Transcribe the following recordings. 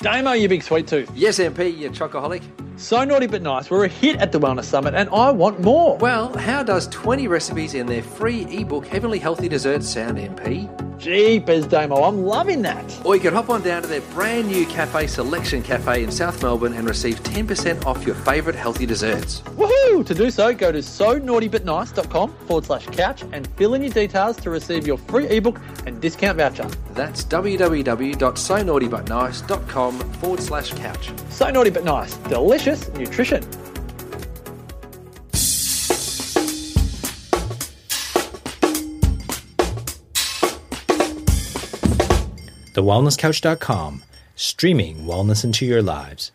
Damo, you big sweet tooth. Yes, MP, you chocoholic. So naughty but nice. We're a hit at the Wellness Summit, and I want more. Well, how does 20 recipes in their free ebook Heavenly Healthy Desserts sound, MP? Jeepers, Damo, I'm loving that. Or you can hop on down to their brand new cafe, Selection Cafe in South Melbourne, and receive 10% off your favourite healthy desserts. Woohoo! To do so, go to so naughty but naughtybutnice.com forward slash couch and fill in your details to receive your free ebook and discount voucher. That's www.so naughty but www.sonaughtybutnice.com forward slash couch. So naughty but nice. Delicious nutrition. TheWellnessCouch.com, streaming wellness into your lives.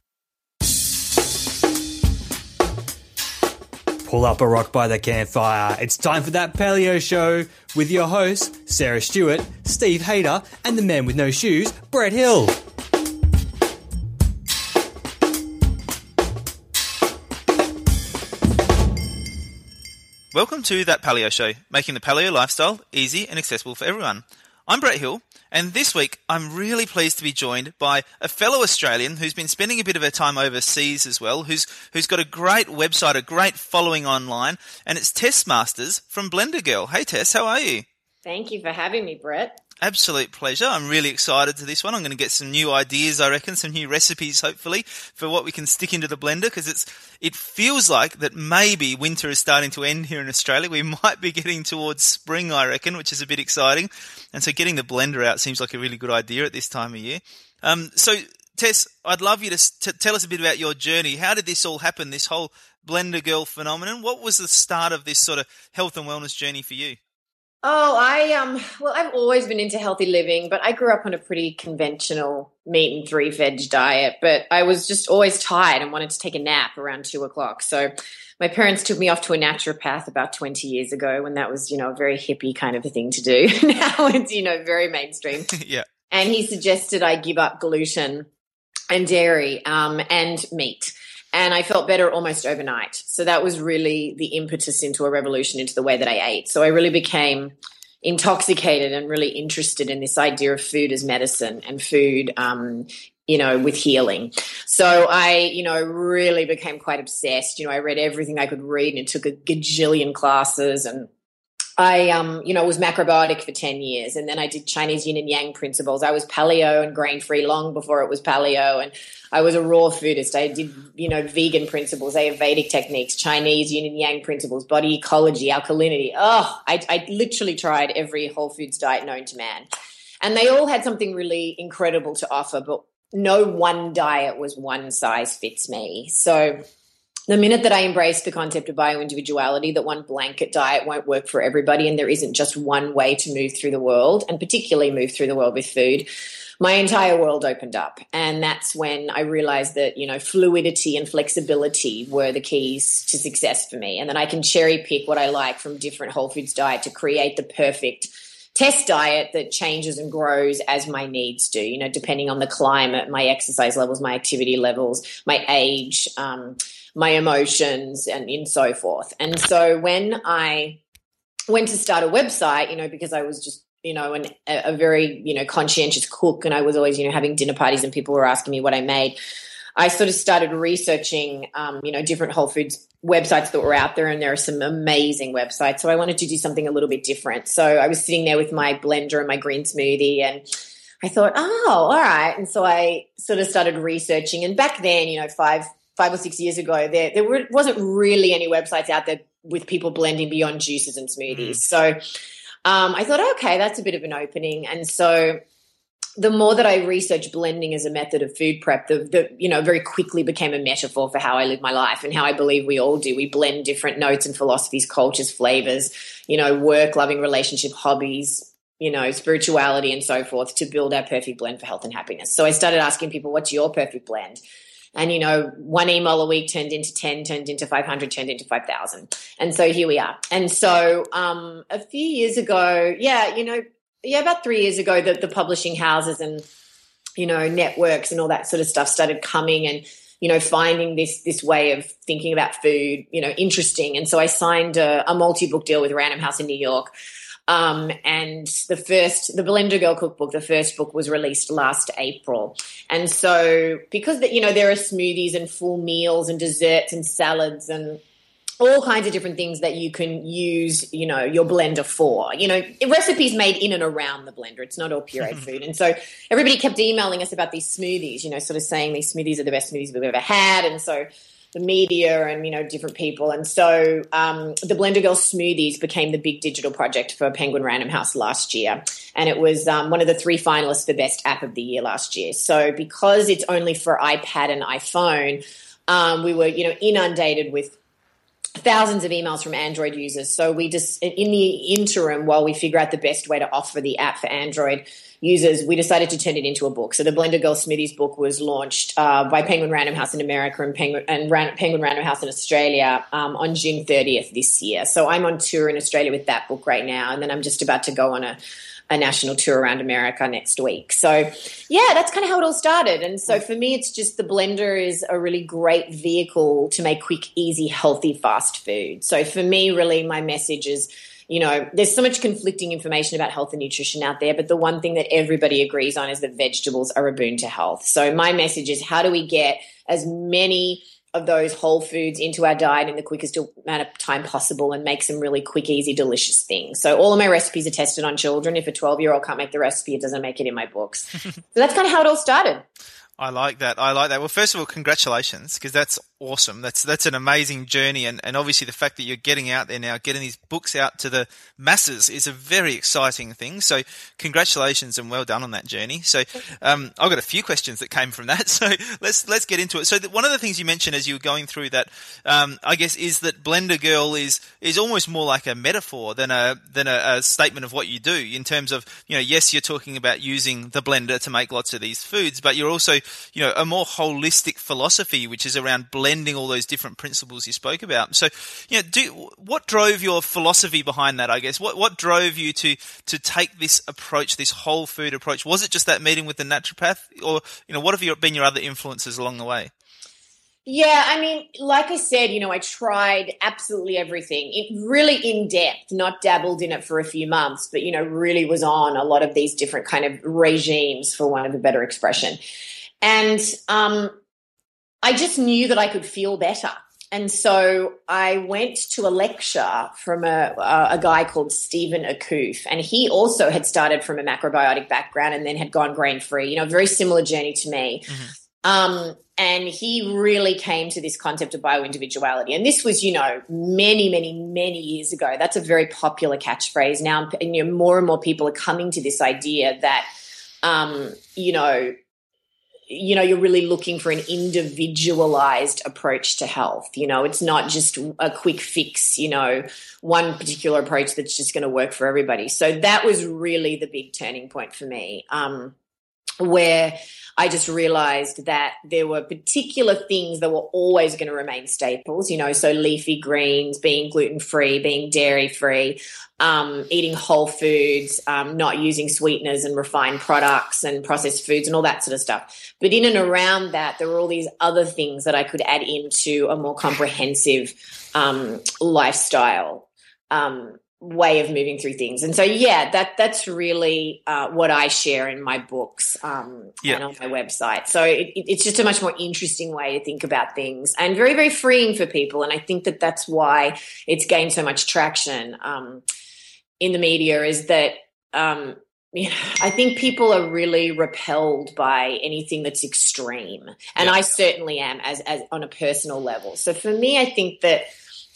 Pull up a rock by the campfire. It's time for that paleo show with your hosts, Sarah Stewart, Steve Hayter, and the man with no shoes, Brett Hill. Welcome to That Paleo Show, making the paleo lifestyle easy and accessible for everyone. I'm Brett Hill, and this week I'm really pleased to be joined by a fellow Australian who's been spending a bit of her time overseas as well, who's who's got a great website, a great following online, and it's Tess Masters from Blender Girl. Hey Tess, how are you? Thank you for having me, Brett. Absolute pleasure. I'm really excited to this one. I'm going to get some new ideas, I reckon, some new recipes, hopefully, for what we can stick into the blender because it's, it feels like that maybe winter is starting to end here in Australia. We might be getting towards spring, I reckon, which is a bit exciting. And so getting the blender out seems like a really good idea at this time of year. Um, so Tess, I'd love you to t- tell us a bit about your journey. How did this all happen? This whole blender girl phenomenon. What was the start of this sort of health and wellness journey for you? Oh, I um well I've always been into healthy living, but I grew up on a pretty conventional meat and three veg diet. But I was just always tired and wanted to take a nap around two o'clock. So my parents took me off to a naturopath about 20 years ago when that was, you know, a very hippie kind of a thing to do. now it's, you know, very mainstream. yeah. And he suggested I give up gluten and dairy um, and meat and I felt better almost overnight. So that was really the impetus into a revolution into the way that I ate. So I really became intoxicated and really interested in this idea of food as medicine and food um, you know, with healing. So I, you know, really became quite obsessed. You know, I read everything I could read and took a gajillion classes and I, um, you know, was macrobiotic for 10 years and then I did Chinese yin and yang principles. I was paleo and grain free long before it was paleo. And I was a raw foodist. I did, you know, vegan principles, Ayurvedic techniques, Chinese yin and yang principles, body ecology, alkalinity. Oh, I, I literally tried every whole foods diet known to man. And they all had something really incredible to offer, but no one diet was one size fits me. So the minute that I embraced the concept of bioindividuality, that one blanket diet won't work for everybody and there isn't just one way to move through the world and particularly move through the world with food, my entire world opened up. And that's when I realized that, you know, fluidity and flexibility were the keys to success for me. And that I can cherry pick what I like from different whole foods diet to create the perfect Tess diet that changes and grows as my needs do, you know, depending on the climate, my exercise levels, my activity levels, my age, um, my emotions and, in so forth. And so when I went to start a website, you know, because I was just you know, an, a, a very, you know, conscientious cook and I was always, you know, having dinner parties and people were asking me what I made. I sort of started researching, um, you know, different Whole Foods websites that were out there, and there are some amazing websites. So I wanted to do something a little bit different. So I was sitting there with my blender and my green smoothie, and I thought, oh, all right. And so I sort of started researching. And back then, you know, five five or six years ago, there there were, wasn't really any websites out there with people blending beyond juices and smoothies. Mm. So um, I thought, okay, that's a bit of an opening. And so the more that I researched blending as a method of food prep, the, the, you know very quickly became a metaphor for how I live my life and how I believe we all do. We blend different notes and philosophies, cultures, flavors, you know, work, loving relationship, hobbies, you know, spirituality, and so forth to build our perfect blend for health and happiness. So I started asking people, "What's your perfect blend?" And, you know, one email a week turned into 10, turned into 500, turned into 5,000. And so here we are. And so um, a few years ago, yeah, you know, yeah, about three years ago, the, the publishing houses and, you know, networks and all that sort of stuff started coming and, you know, finding this this way of thinking about food, you know, interesting. And so I signed a, a multi book deal with Random House in New York Um, and the first, the Blender Girl cookbook, the first book was released last April. And so, because the, you know there are smoothies and full meals and desserts and salads and all kinds of different things that you can use, you know, your blender for. You know, recipes made in and around the blender. It's not all pureed food. And so everybody kept emailing us about these smoothies, you know, sort of saying these smoothies are the best smoothies we've ever had. And so the media and you know different people. And so um, the blender girl smoothies became the big digital project for penguin random house last year. And it was um, one of the three finalists for best app of the year last year. So because it's only for ipad and iphone um, we were you know inundated with thousands of emails from Android users. So we just, in the interim, while we figure out the best way to offer the app for Android users, we decided to turn it into a book. So the Blender Girl Smoothies book was launched uh, by Penguin Random House in America and Penguin, and Ran- Penguin Random House in Australia um, on June 30th this year. So I'm on tour in Australia with that book right now, and then I'm just about to go on a a national tour around America next week. So, yeah, that's kind of how it all started. And so for me, it's just the blender is a really great vehicle to make quick, easy, healthy, fast food. So for me, really, my message is you know, there's so much conflicting information about health and nutrition out there, but the one thing that everybody agrees on is that vegetables are a boon to health. So my message is how do we get as many of those whole foods into our diet in the quickest amount of time possible and make some really quick, easy, delicious things. So all of my recipes are tested on children. If a 12 year old can't make the recipe, it doesn't make it in my books. so that's kind of how it all started. I like that. I like that. Well, first of all, congratulations because that's awesome. That's that's an amazing journey, and, and obviously the fact that you're getting out there now, getting these books out to the masses, is a very exciting thing. So, congratulations and well done on that journey. So, um, I've got a few questions that came from that. So let's let's get into it. So, one of the things you mentioned as you were going through that, um, I guess, is that Blender Girl is is almost more like a metaphor than a than a, a statement of what you do in terms of you know, yes, you're talking about using the blender to make lots of these foods, but you're also you know a more holistic philosophy, which is around blending all those different principles you spoke about. So, you know, do, what drove your philosophy behind that? I guess what what drove you to to take this approach, this whole food approach? Was it just that meeting with the naturopath, or you know, what have your, been your other influences along the way? Yeah, I mean, like I said, you know, I tried absolutely everything. It really in depth, not dabbled in it for a few months, but you know, really was on a lot of these different kind of regimes, for want of a better expression. And um, I just knew that I could feel better. And so I went to a lecture from a, a guy called Stephen Akoof, and he also had started from a macrobiotic background and then had gone grain free. You know, very similar journey to me. Mm-hmm. Um, and he really came to this concept of bioindividuality. And this was, you know, many, many, many years ago. That's a very popular catchphrase now. And, you know, more and more people are coming to this idea that, um, you know, you know, you're really looking for an individualized approach to health. You know, it's not just a quick fix, you know, one particular approach that's just going to work for everybody. So that was really the big turning point for me. Um, where I just realized that there were particular things that were always going to remain staples, you know, so leafy greens, being gluten free, being dairy free, um, eating whole foods, um, not using sweeteners and refined products and processed foods and all that sort of stuff. But in and around that, there were all these other things that I could add into a more comprehensive um, lifestyle. Um, way of moving through things. And so, yeah, that that's really uh, what I share in my books um, and on my website. So it, it's just a much more interesting way to think about things and very, very freeing for people. And I think that that's why it's gained so much traction um, in the media is that. Um, you know, I think people are really repelled by anything that's extreme, and yeah. I certainly am, as, as on a personal level. So for me, I think that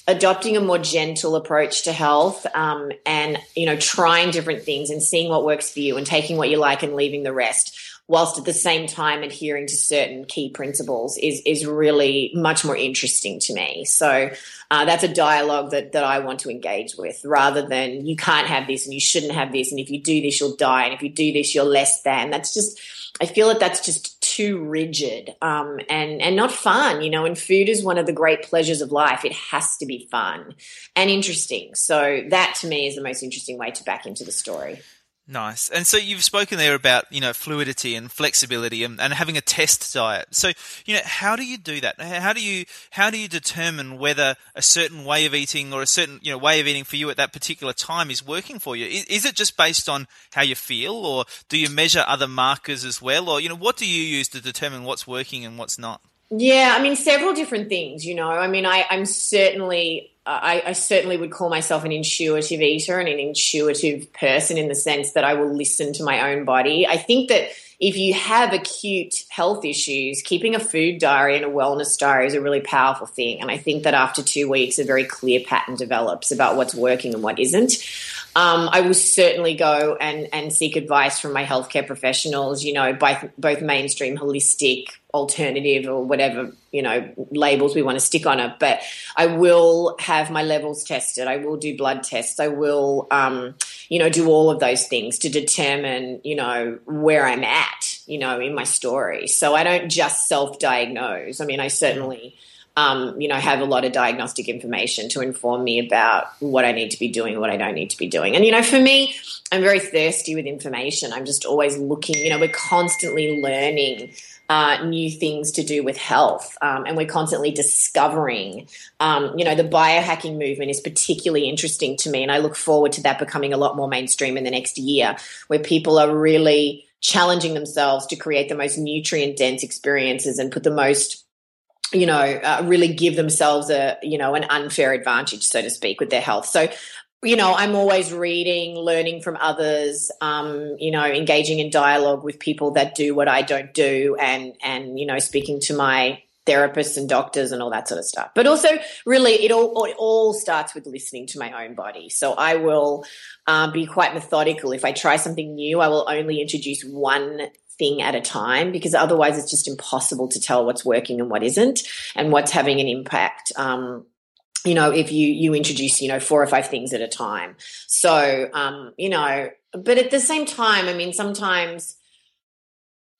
adopting a more gentle approach to health um, and you know trying different things and seeing what works for you and taking what you like and leaving the rest whilst at the same time adhering to certain key principles is is really much more interesting to me. So uh, that's a dialogue that that I want to engage with rather than you can't have this and you shouldn't have this and if you do this you'll die and if you do this you're less than. That's just I feel that that's just too rigid um, and and not fun. You know, and food is one of the great pleasures of life. It has to be fun and interesting. So that to me is the most interesting way to back into the story. Nice. And so you've spoken there about, you know, fluidity and flexibility and, and having a Tess diet. So, you know, how do you do that? How do you, how do you determine whether a certain way of eating or a certain, you know, way of eating for you at that particular time is working for you? Is, is it just based on how you feel or do you measure other markers as well? Or, you know, what do you use to determine what's working and what's not? Yeah, I mean, several different things, you know. I mean, I, I'm certainly I, I, certainly would call myself an intuitive eater and an intuitive person in the sense that I will listen to my own body. I think that if you have acute health issues, keeping a food diary and a wellness diary is a really powerful thing. And I think that after two weeks, a very clear pattern develops about what's working and what isn't. Um, I will certainly go and, and seek advice from my healthcare professionals, you know, both, both mainstream, holistic, alternative, or whatever, you know, labels we want to stick on it. But I will have my levels tested. I will do blood tests. I will, um, you know, do all of those things to determine, you know, where I'm at, you know, in my story. So I don't just self diagnose. I mean, I certainly um, you know, have a lot of diagnostic information to inform me about what I need to be doing, what I don't need to be doing. And, you know, for me, I'm very thirsty with information. I'm just always looking, you know, we're constantly learning uh, new things to do with health. Um, and we're constantly discovering, um, you know, the biohacking movement is particularly interesting to me. And I look forward to that becoming a lot more mainstream in the next year, where people are really challenging themselves to create the most nutrient dense experiences and put the most you know, uh, really give themselves a, you know, an unfair advantage, so to speak, with their health. So, you know, I'm always reading, learning from others, um, you know, engaging in dialogue with people that do what I don't do and, and, you know, speaking to my therapists and doctors and all that sort of stuff. But also, really, it all it all starts with listening to my own body. So I will um, be quite methodical. If I try something new, I will only introduce one thing at a time because otherwise it's just impossible to tell what's working and what isn't and what's having an impact. Um, you know if you you introduce you know four or five things at a time. So um, you know but at the same time i mean sometimes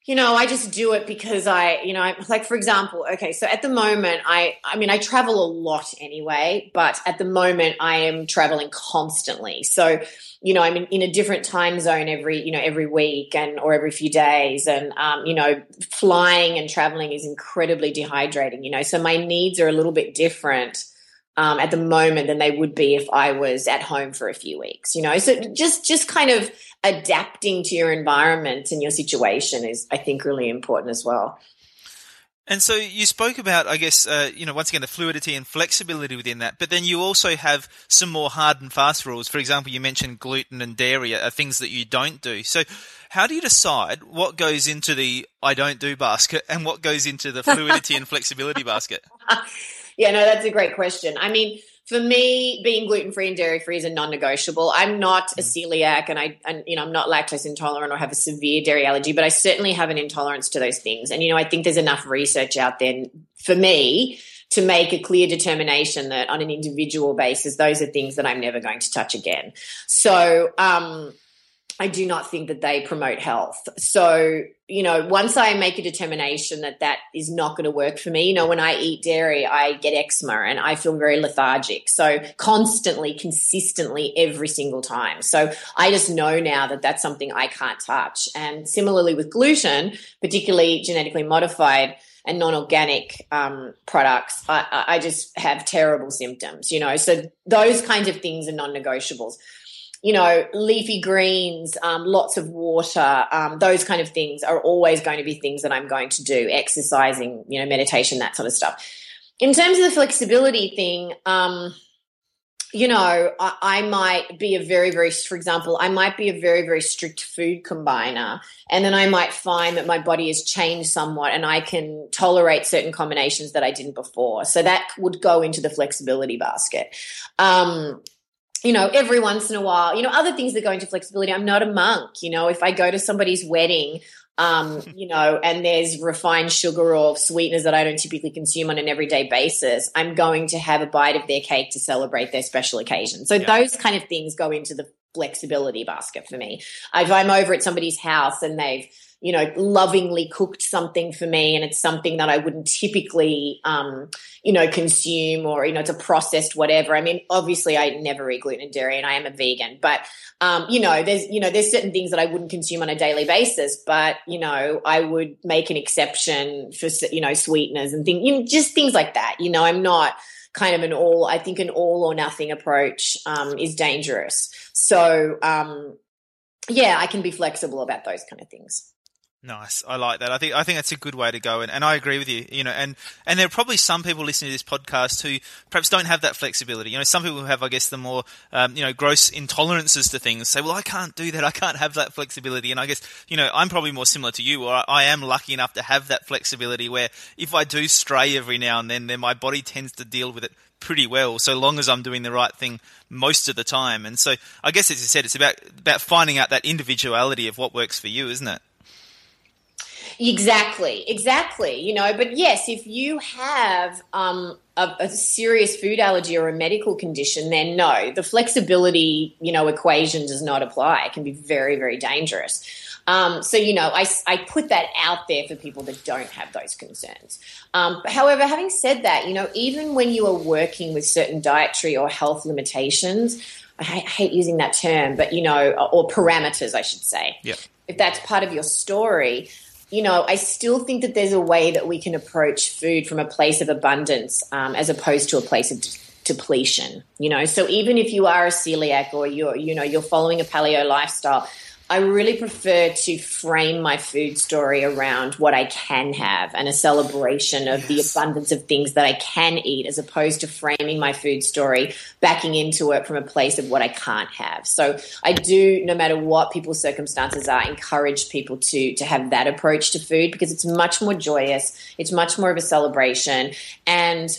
you know i just do it because i you know like for example okay so at the moment i i mean i travel a lot anyway but at the moment i am traveling constantly so you know i'm in, in a different time zone every you know every week and or every few days and um, you know flying and traveling is incredibly dehydrating you know so my needs are a little bit different um, at the moment than they would be if I was at home for a few weeks. You know, so just just kind of adapting to your environment and your situation is, I think, really important as well. And so you spoke about, I guess, uh, you know, once again, the fluidity and flexibility within that, but then you also have some more hard and fast rules. For example, you mentioned gluten and dairy are things that you don't do. So how do you decide what goes into the I don't do basket and what goes into the fluidity and flexibility basket? Yeah, no, that's a great question. I mean, for me, being gluten free and dairy free is a non-negotiable. I'm not a mm. celiac, and I, and, you know, I'm not lactose intolerant or have a severe dairy allergy, but I certainly have an intolerance to those things. And you know, I think there's enough research out there for me to make a clear determination that on an individual basis, those are things that I'm never going to touch again. So, um, I do not think that they promote health. So, you know, once I make a determination that that is not going to work for me, you know, when I eat dairy, I get eczema and I feel very lethargic. So, constantly, consistently, every single time. So, I just know now that that's something I can't touch. And similarly with gluten, particularly genetically modified and non-organic um, products, I, I just have terrible symptoms, you know. So, those kinds of things are non-negotiables you know, leafy greens, um, lots of water, um, those kind of things are always going to be things that I'm going to do. Exercising, you know, meditation, that sort of stuff. In terms of the flexibility thing, um, you know, I, I, might be a very, very, for example, I might be a very, very strict food combiner. And then I might find that my body has changed somewhat and I can tolerate certain combinations that I didn't before. So that would go into the flexibility basket. Um, you know, every once in a while, you know, other things that go into flexibility. I'm not a monk. You know, if I go to somebody's wedding, um, you know, and there's refined sugar or sweeteners that I don't typically consume on an everyday basis, I'm going to have a bite of their cake to celebrate their special occasion. So yeah. those kind of things go into the flexibility basket for me. If I'm over at somebody's house and they've, you know, lovingly cooked something for me and it's something that I wouldn't typically, um, you know, consume or, you know, it's a processed whatever. I mean, obviously I never eat gluten and dairy and I am a vegan, but, um, you know, there's, you know, there's certain things that I wouldn't consume on a daily basis, but, you know, I would make an exception for, you know, sweeteners and things, you know, just things like that. You know, I'm not, kind of an all i think an all or nothing approach um, is dangerous so um, yeah i can be flexible about those kind of things Nice. I like that. I think I think that's a good way to go and, and I agree with you. You know, and, and there are probably some people listening to this podcast who perhaps don't have that flexibility. You know, some people have I guess the more um, you know, gross intolerances to things say, Well, I can't do that, I can't have that flexibility and I guess, you know, I'm probably more similar to you, or I am lucky enough to have that flexibility where if I do stray every now and then, then my body tends to deal with it pretty well, so long as I'm doing the right thing most of the time. And so I guess as you said, it's about about finding out that individuality of what works for you, isn't it? Exactly, exactly. You know, but yes, if you have um, a, a, serious food allergy or a medical condition, then no, the flexibility, you know, equation does not apply. It can be very, very dangerous. Um, so, you know, I, I put that out there for people that don't have those concerns. Um, however, having said that, you know, even when you are working with certain dietary or health limitations, I hate using that term, but, you know, or parameters, I should say. Yep. If that's part of your story, you know, I still think that there's a way that we can approach food from a place of abundance um, as opposed to a place of depletion. You know, so even if you are a celiac or you're, you know, you're following a paleo lifestyle, I really prefer to frame my food story around what I can have and a celebration of yes. the abundance of things that I can eat as opposed to framing my food story backing into it from a place of what I can't have. So I do, no matter what people's circumstances are, encourage people to, to have that approach to food because it's much more joyous. It's much more of a celebration. And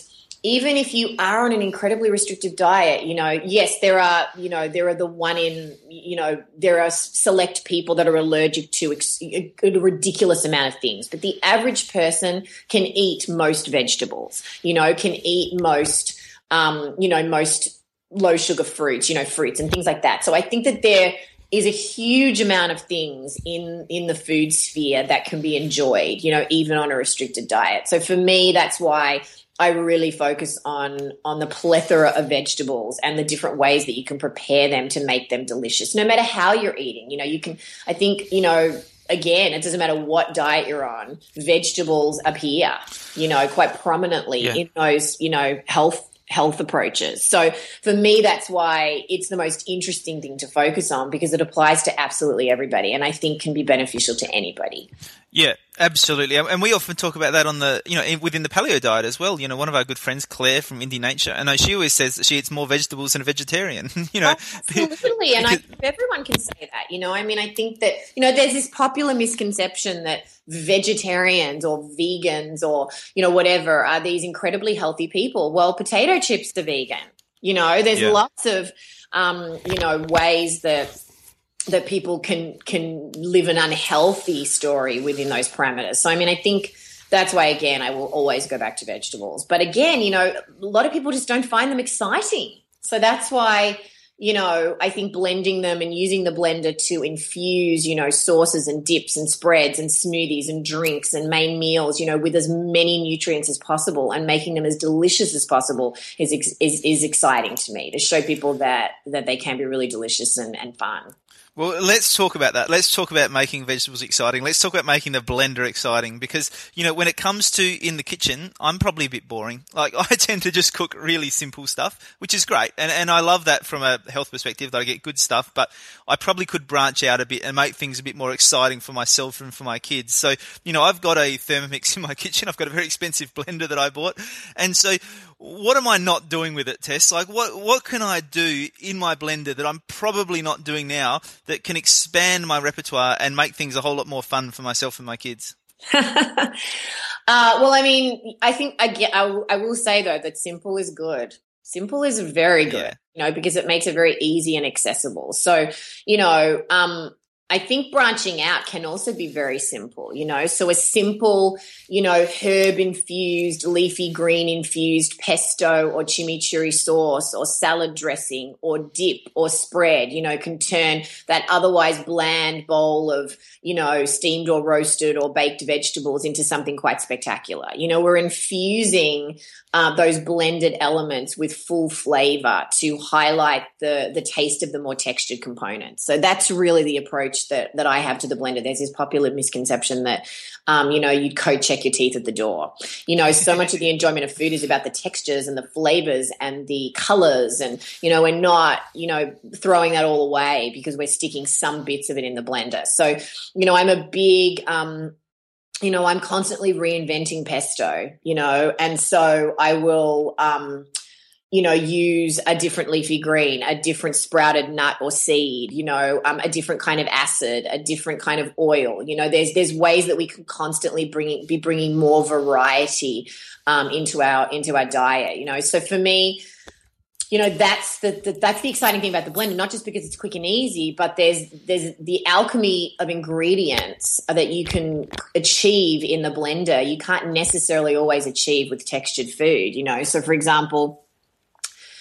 even if you are on an incredibly restrictive diet, you know, yes, there are, you know, there are the one in, you know, there are select people that are allergic to ex- a ridiculous amount of things, but the average person can eat most vegetables, you know, can eat most, um, you know, most low sugar fruits, you know, fruits and things like that. So I think that there is a huge amount of things in in the food sphere that can be enjoyed, you know, even on a restricted diet. So for me, that's why I really focus on on the plethora of vegetables and the different ways that you can prepare them to make them delicious. No matter how you're eating, you know, you can. I think you know. Again, it doesn't matter what diet you're on. Vegetables appear, you know, quite prominently yeah. in those, you know, health health approaches. So for me, that's why it's the most interesting thing to focus on because it applies to absolutely everybody and I think can be beneficial to anybody. Yeah, absolutely. And we often talk about that on the, you know, within the paleo diet as well. You know, one of our good friends, Claire from Indie Nature, and she always says that she eats more vegetables than a vegetarian, you know. Absolutely. and I, everyone can say that, you know, I mean, I think that, you know, there's this popular misconception that vegetarians or vegans or, you know, whatever are these incredibly healthy people. Well, potato chips are vegan. You know, there's yeah. lots of, um, you know, ways that that people can can live an unhealthy story within those parameters. So I mean, I think that's why again I will always go back to vegetables. But again, you know, a lot of people just don't find them exciting. So that's why you know, I think blending them and using the blender to infuse, you know, sauces and dips and spreads and smoothies and drinks and main meals, you know, with as many nutrients as possible and making them as delicious as possible is is, is exciting to me to show people that that they can be really delicious and, and fun. Well, let's talk about that. Let's talk about making vegetables exciting. Let's talk about making the blender exciting because, you know, when it comes to in the kitchen, I'm probably a bit boring. Like, I tend to just cook really simple stuff, which is great. And, and I love that from a health perspective that I get good stuff, but I probably could branch out a bit and make things a bit more exciting for myself and for my kids. So, you know, I've got a Thermomix in my kitchen. I've got a very expensive blender that I bought. And so what am I not doing with it, Tess? Like, what what can I do in my blender that I'm probably not doing now that can expand my repertoire and make things a whole lot more fun for myself and my kids? uh, well, I mean, I think I, get, I, I, will say though that simple is good. Simple is very good, yeah. you know, because it makes it very easy and accessible. So, you know, um, I think branching out can also be very simple, you know. So a simple, you know, herb infused, leafy green infused pesto or chimichurri sauce or salad dressing or dip or spread, you know, can turn that otherwise bland bowl of, you know, steamed or roasted or baked vegetables into something quite spectacular. You know, we're infusing uh, those blended elements with full flavor to highlight the the taste of the more textured components. So that's really the approach that that I have to the blender. There's this popular misconception that um, you know you'd co check your teeth at the door. You know, so much of the enjoyment of food is about the textures and the flavors and the colors, and you know we're not you know throwing that all away because we're sticking some bits of it in the blender. So you know I'm a big um, you know, I'm constantly reinventing pesto, you know, and so I will, um, you know, use a different leafy green, a different sprouted nut or seed, you know, um, a different kind of acid, a different kind of oil. You know, there's there's ways that we can constantly bring be bringing more variety um, into our into our diet. You know, so for me, you know that's the, the, that's the exciting thing about the blender not just because it's quick and easy but there's there's the alchemy of ingredients that you can achieve in the blender you can't necessarily always achieve with textured food you know so for example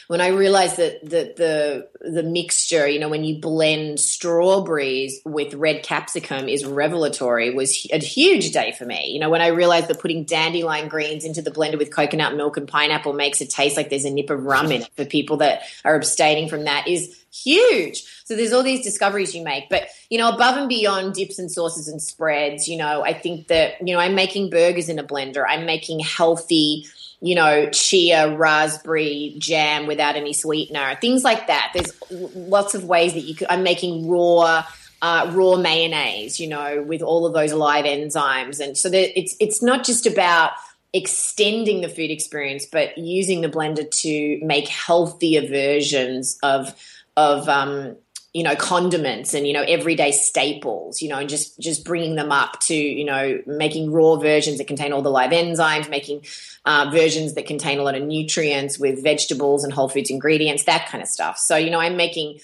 when I realized that the, the the mixture, you know, when you blend strawberries with red capsicum is revelatory was a huge day for me. You know, when I realized that putting dandelion greens into the blender with coconut milk and pineapple makes it taste like there's a nip of rum in it for people that are abstaining from that is huge. So there's all these discoveries you make. But, you know, above and beyond dips and sauces and spreads, you know, I think that, you know, I'm making burgers in a blender. I'm making healthy you know, chia raspberry jam without any sweetener, things like that. There's lots of ways that you could. I'm making raw. Uh, raw mayonnaise, you know, with all of those live enzymes, and so that it's it's not just about extending the food experience, but using the blender to make healthier versions of of um, you know condiments and you know everyday staples you know and just just bringing them up to you know making raw versions that contain all the live enzymes making uh, versions that contain a lot of nutrients with vegetables and whole foods ingredients that kind of stuff so you know i'm making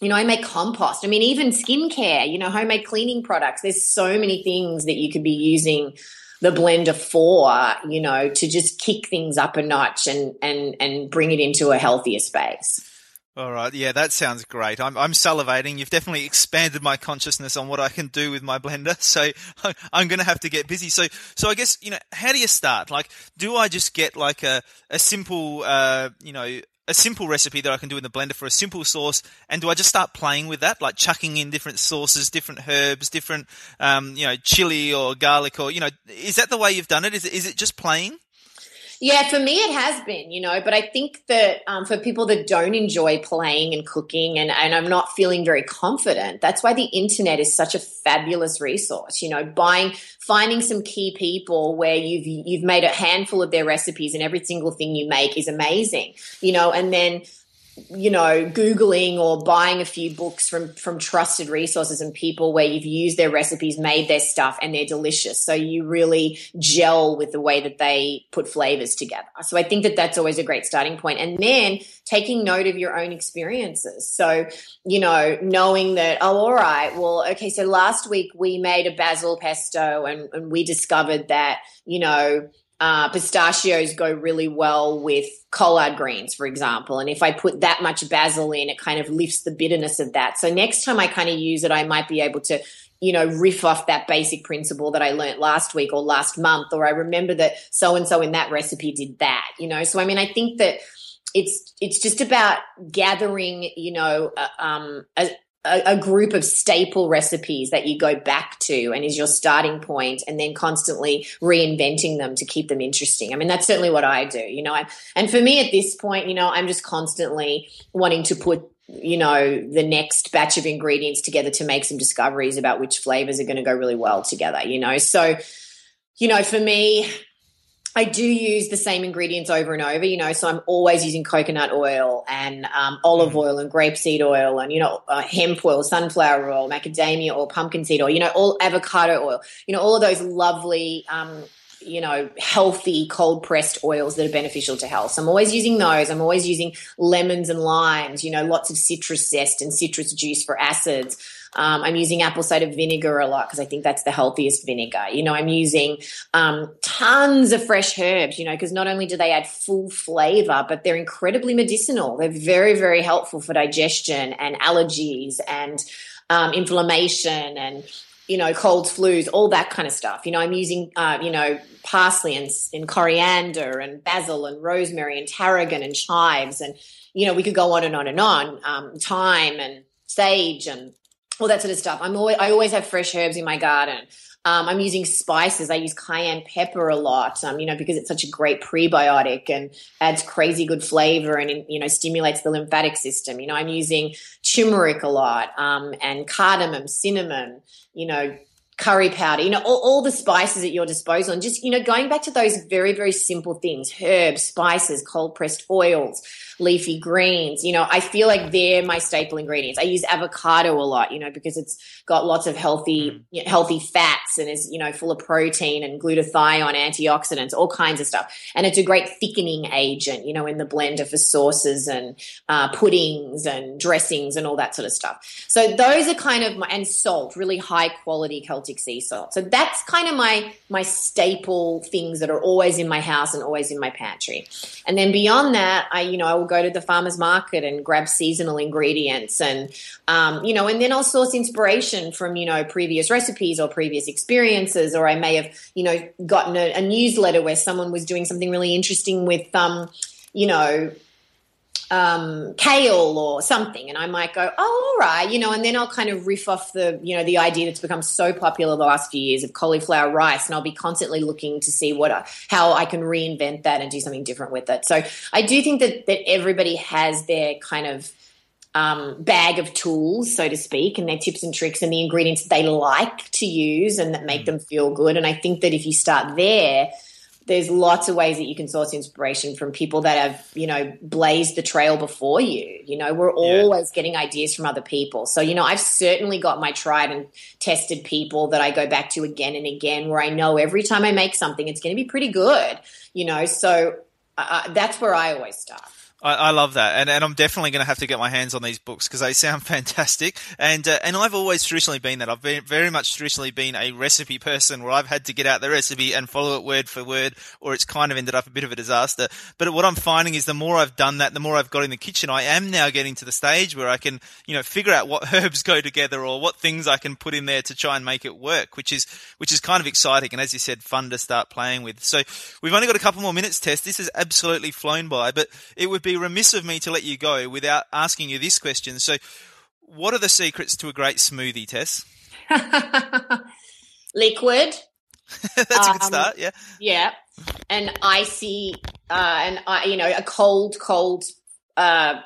you know, I make compost. I mean, even skincare, you know, homemade cleaning products. There's so many things that you could be using the blender for, you know, to just kick things up a notch and and and bring it into a healthier space. All right, yeah, that sounds great. I'm, I'm salivating. You've definitely expanded my consciousness on what I can do with my blender. So I'm going to have to get busy. So, so I guess you know, how do you start? Like, do I just get like a a simple, uh, you know, a simple recipe that I can do in the blender for a simple sauce, and do I just start playing with that, like chucking in different sauces, different herbs, different, um, you know, chili or garlic, or you know, is that the way you've done it? Is it, is it just playing? Yeah, for me it has been, you know, but I think that um, for people that don't enjoy playing and cooking and, and I'm not feeling very confident, that's why the internet is such a fabulous resource. You know, buying, finding some key people where you've you've made a handful of their recipes and every single thing you make is amazing. You know, and then you know googling or buying a few books from from trusted resources and people where you've used their recipes made their stuff and they're delicious. So you really gel with the way that they put flavors together. So i think that that's always a great starting point. And then taking note of your own experiences. So you know knowing that oh all right well okay so last week we made a basil pesto and, and we discovered that you know uh, pistachios go really well with collard greens, for example. And if I put that much basil in, it kind of lifts the bitterness of that. So next time I kind of use it, I might be able to, you know, riff off that basic principle that I learned last week or last month, or I remember that so and so in that recipe did that, you know. So I mean, I think that it's it's just about gathering, you know, uh, um, a, a, a, group of staple recipes that you go back to and is your starting point and then constantly reinventing them to keep them interesting. I mean, that's certainly what I do, you know, I, and for me at this point, you know, I'm just constantly wanting to put you know the next batch of ingredients together to make some discoveries about which flavors are going to go really well together you know so you know for me I do use the same ingredients over and over, you know, so I'm always using coconut oil and um, olive mm. oil and grapeseed oil and, you know, uh, hemp oil, sunflower oil, macadamia oil, pumpkin seed oil, you know, all avocado oil, you know, all of those lovely um, you know, healthy cold pressed oils that are beneficial to health. So I'm always using those. I'm always using lemons and limes, you know, lots of citrus zest and citrus juice for acids. Um, I'm using apple cider vinegar a lot because I think that's the healthiest vinegar. You know, I'm using um, tons of fresh herbs, you know, because not only do they add full flavor, but they're incredibly medicinal. They're very, very helpful for digestion and allergies and um, inflammation and you know, colds, flus, all that kind of stuff. You know, I'm using, uh, you know, parsley and, and coriander and basil and rosemary and tarragon and chives. And, you know, we could go on and on and on. Um, thyme and sage and all that sort of stuff. I'm always, I always have fresh herbs in my garden. Um, I'm using spices. I use cayenne pepper a lot, um, you know, because it's such a great prebiotic and adds crazy good flavor and, you know, stimulates the lymphatic system. You know, I'm using turmeric a lot um, and cardamom, cinnamon, you know, curry powder, you know, all, all, the spices at your disposal. And just, you know, going back to those very, very simple things herbs, spices, cold pressed oils, leafy greens. You know, I feel like they're my staple ingredients. I use avocado a lot, you know, because it's got lots of healthy, mm. you know, healthy fats and is, you know, full of protein and glutathione, antioxidants, all kinds of stuff. And it's a great thickening agent, you know, in the blender for sauces and uh, puddings and dressings and all that sort of stuff. So those are kind of my, and salt, really high quality Celtic sea salt. So that's kind of my, my staple things that are always in my house and always in my pantry. And then beyond that, I, you know, I will go to the farmer's market and grab seasonal ingredients and, um, you know, and then I'll source inspiration from, you know, previous recipes or previous experiences, or I may have, you know, gotten a, a newsletter where someone was doing something really interesting with, um, you know, um, kale or something, and I might go, oh, all right, you know, and then I'll kind of riff off the, you know, the idea that's become so popular the last few years of cauliflower rice, and I'll be constantly looking to see what, I, how I can reinvent that and do something different with it. So I do think that that everybody has their kind of um, bag of tools, so to speak, and their tips and tricks and the ingredients they like to use and that make mm. them feel good. And I think that if you start there there's lots of ways that you can source inspiration from people that have, you know, blazed the trail before you. You know, we're always yeah. getting ideas from other people. So, you know, I've certainly got my tried and tested people that I go back to again and again where I know every time I make something, it's going to be pretty good, you know. So uh that's where I always start. I, I, love that, and, and I'm definitely going to have to get my hands on these books because they sound fantastic. And uh, and I've always traditionally been that. I've been very much traditionally been a recipe person where I've had to get out the recipe and follow it word for word, or it's kind of ended up a bit of a disaster. But what I'm finding is the more I've done that, the more I've got in the kitchen. I am now getting to the stage where I can you know figure out what herbs go together or what things I can put in there to try and make it work, which is which is kind of exciting and as you said, fun to start playing with. So we've only got a couple more minutes, Tess. This has absolutely flown by, but it would be be remiss of me to let you go without asking you this question. So, what are the secrets to a great smoothie, Tess? Liquid. That's a good um, start. Yeah. Yeah, and icy, uh, and uh, you know, a cold, cold uh,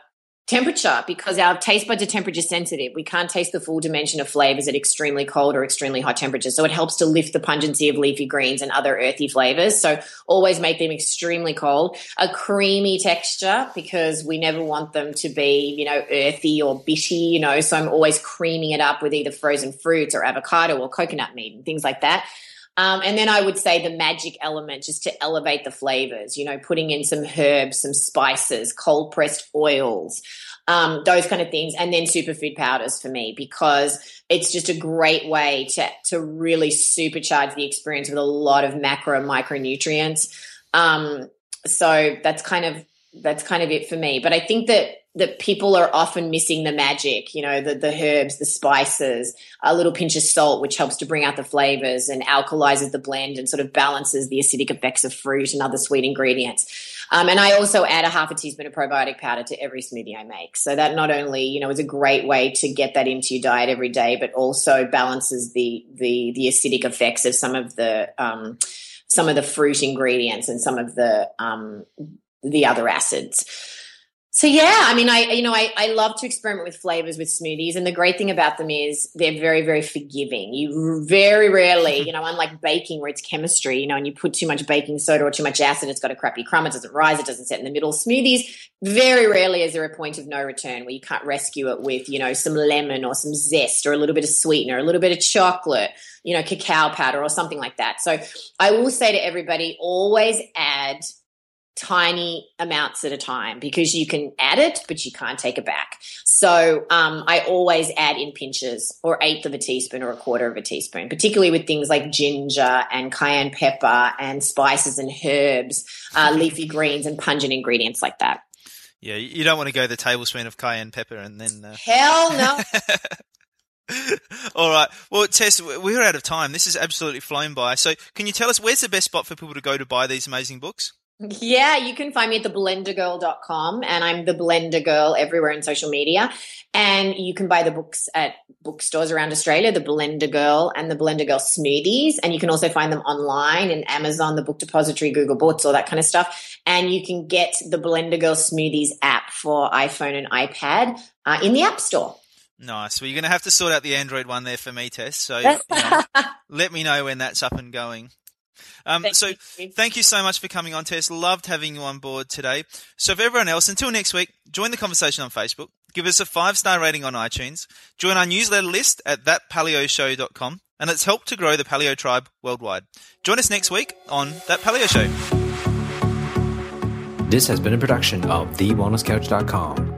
temperature because our taste buds are temperature sensitive. We can't taste the full dimension of flavors at extremely cold or extremely hot temperatures. So it helps to lift the pungency of leafy greens and other earthy flavors. So always make them extremely cold. A creamy texture because we never want them to be, you know, earthy or bitty, you know. So I'm always creaming it up with either frozen fruits or avocado or coconut meat and things like that. Um, and then I would say the magic element just to elevate the flavors, you know, putting in some herbs, some spices, cold pressed oils, um, those kind of things. And then superfood powders for me because it's just a great way to, to really supercharge the experience with a lot of macro and micronutrients. Um, so that's kind of, that's kind of it for me. But I think that that people are often missing the magic, you know, the, the herbs, the spices, a little pinch of salt, which helps to bring out the flavors and alkalizes the blend and sort of balances the acidic effects of fruit and other sweet ingredients. Um, and I also add a half a teaspoon of probiotic powder to every smoothie I make. So that not only, you know, is a great way to get that into your diet every day, but also balances the, the, the acidic effects of some of the, um, some of the fruit ingredients and some of the, um, the other acids. So yeah, I mean, I you know, I, I love to experiment with flavors with smoothies, and the great thing about them is they're very very forgiving. You very rarely, you know, unlike baking where it's chemistry, you know, and you put too much baking soda or too much acid, it's got a crappy crumb, it doesn't rise, it doesn't set in the middle. Smoothies, very rarely is there a point of no return where you can't rescue it with you know some lemon or some zest or a little bit of sweetener, a little bit of chocolate, you know, cacao powder or something like that. So I will say to everybody, always add tiny amounts at a time because you can add it, but you can't take it back. So um, I always add in pinches or eighth of a teaspoon or a quarter of a teaspoon, particularly with things like ginger and cayenne pepper and spices and herbs, uh, leafy greens and pungent ingredients like that. Yeah, you don't want to go the tablespoon of cayenne pepper and then. Uh... Hell no. All right. Well, Tess, we're out of time. This is absolutely flown by. So, can you tell us where's the best spot for people to go to buy these amazing books? Yeah, you can find me at theblendergirl.com and I'm the Blender Girl everywhere in social media. And you can buy the books at bookstores around Australia, the Blender Girl and the Blender Girl smoothies. And you can also find them online in Amazon, the Book Depository, Google Books, all that kind of stuff. And you can get the Blender Girl smoothies app for iPhone and iPad uh, in the App Store. Nice. Well, you're going to have to sort out the Android one there for me, Tess. So you know, let me know when that's up and going. Um, thank so you. thank you so much for coming on, Tess. Loved having you on board today. So for everyone else, until next week, join the conversation on Facebook. Give us a five star rating on iTunes. Join our newsletter list at thatpaleoshow.com and it's helped to grow the paleo tribe worldwide. Join us next week on That Paleo Show. This has been a production of TheWellnessCouch.com.